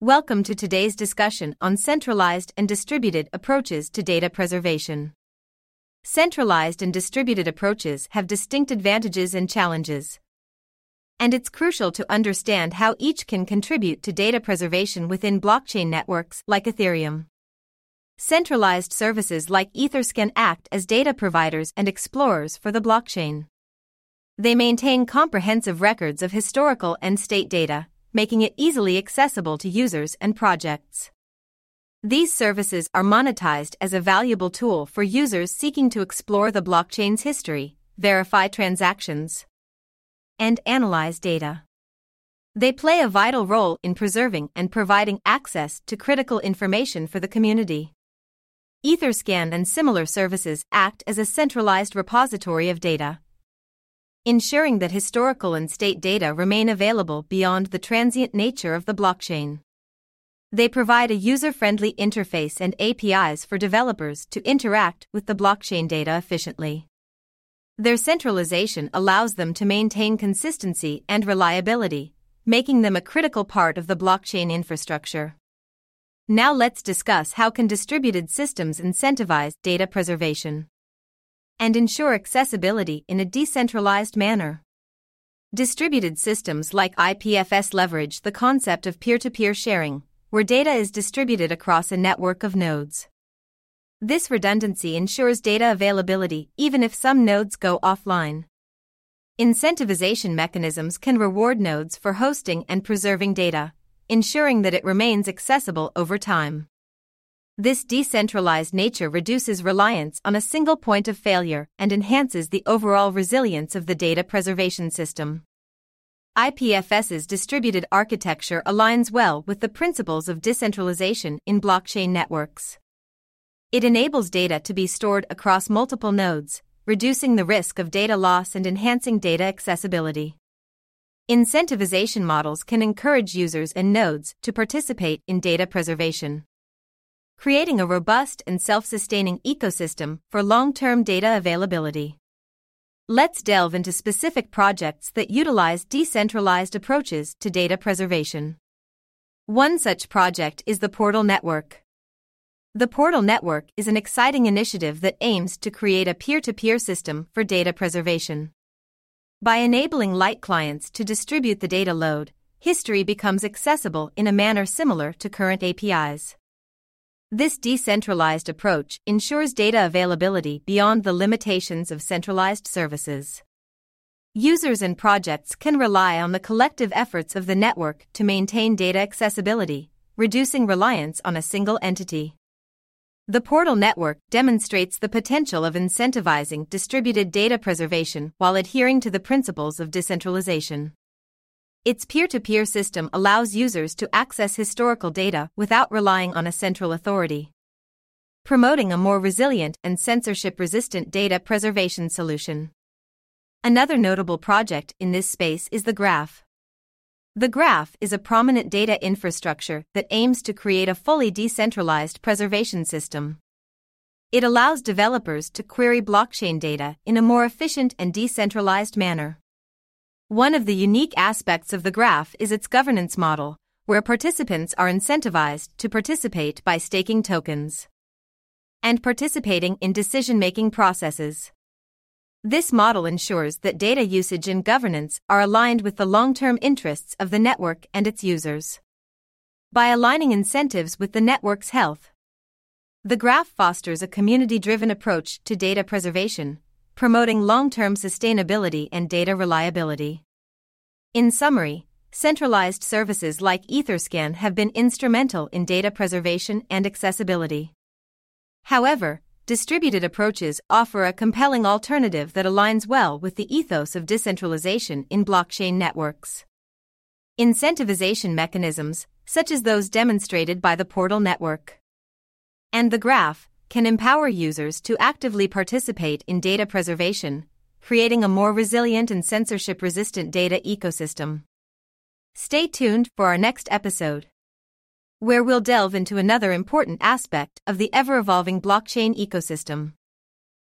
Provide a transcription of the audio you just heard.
Welcome to today's discussion on centralized and distributed approaches to data preservation. Centralized and distributed approaches have distinct advantages and challenges. And it's crucial to understand how each can contribute to data preservation within blockchain networks like Ethereum. Centralized services like Etherscan act as data providers and explorers for the blockchain. They maintain comprehensive records of historical and state data making it easily accessible to users and projects. These services are monetized as a valuable tool for users seeking to explore the blockchain's history, verify transactions, and analyze data. They play a vital role in preserving and providing access to critical information for the community. Etherscan and similar services act as a centralized repository of data, ensuring that historical and state data remain available beyond the transient nature of the blockchain. They provide a user friendly interface and APIs for developers to interact with the blockchain data efficiently. Their centralization allows them to maintain consistency and reliability, making them a critical part of the blockchain infrastructure. Now let's discuss how can distributed systems incentivize data preservation and ensure accessibility in a decentralized manner. Distributed systems like IPFS leverage the concept of peer to peer sharing, where data is distributed across a network of nodes. This redundancy ensures data availability even if some nodes go offline. Incentivization mechanisms can reward nodes for hosting and preserving data, ensuring that it remains accessible over time. This decentralized nature reduces reliance on a single point of failure and enhances the overall resilience of the data preservation system. IPFS's distributed architecture aligns well with the principles of decentralization in blockchain networks. It enables data to be stored across multiple nodes, reducing the risk of data loss and enhancing data accessibility. Incentivization models can encourage users and nodes to participate in data preservation creating a robust and self-sustaining ecosystem for long-term data availability. Let's delve into specific projects that utilize decentralized approaches to data preservation. One such project is the Portal Network. The Portal Network is an exciting initiative that aims to create a peer to peer system for data preservation. By enabling light clients to distribute the data load, history becomes accessible in a manner similar to current APIs. This decentralized approach ensures data availability beyond the limitations of centralized services. Users and projects can rely on the collective efforts of the network to maintain data accessibility, reducing reliance on a single entity. The Portal Network demonstrates the potential of incentivizing distributed data preservation while adhering to the principles of decentralization. Its peer to peer system allows users to access historical data without relying on a central authority, promoting a more resilient and censorship resistant data preservation solution. Another notable project in this space is the Graph. The Graph is a prominent data infrastructure that aims to create a fully decentralized preservation system. It allows developers to query blockchain data in a more efficient and decentralized manner. One of the unique aspects of the graph is its governance model, where participants are incentivized to participate by staking tokens and participating in decision making processes. This model ensures that data usage and governance are aligned with the long term interests of the network and its users. By aligning incentives with the network's health, the graph fosters a community driven approach to data preservation promoting long term sustainability and data reliability. In summary, centralized services like Etherscan have been instrumental in data preservation and accessibility. However, distributed approaches offer a compelling alternative that aligns well with the ethos of decentralization in blockchain networks. Incentivization mechanisms, such as those demonstrated by the Portal Network and the Graph, can empower users to actively participate in data preservation, creating a more resilient and censorship resistant data ecosystem. Stay tuned for our next episode, where we'll delve into another important aspect of the ever evolving blockchain ecosystem.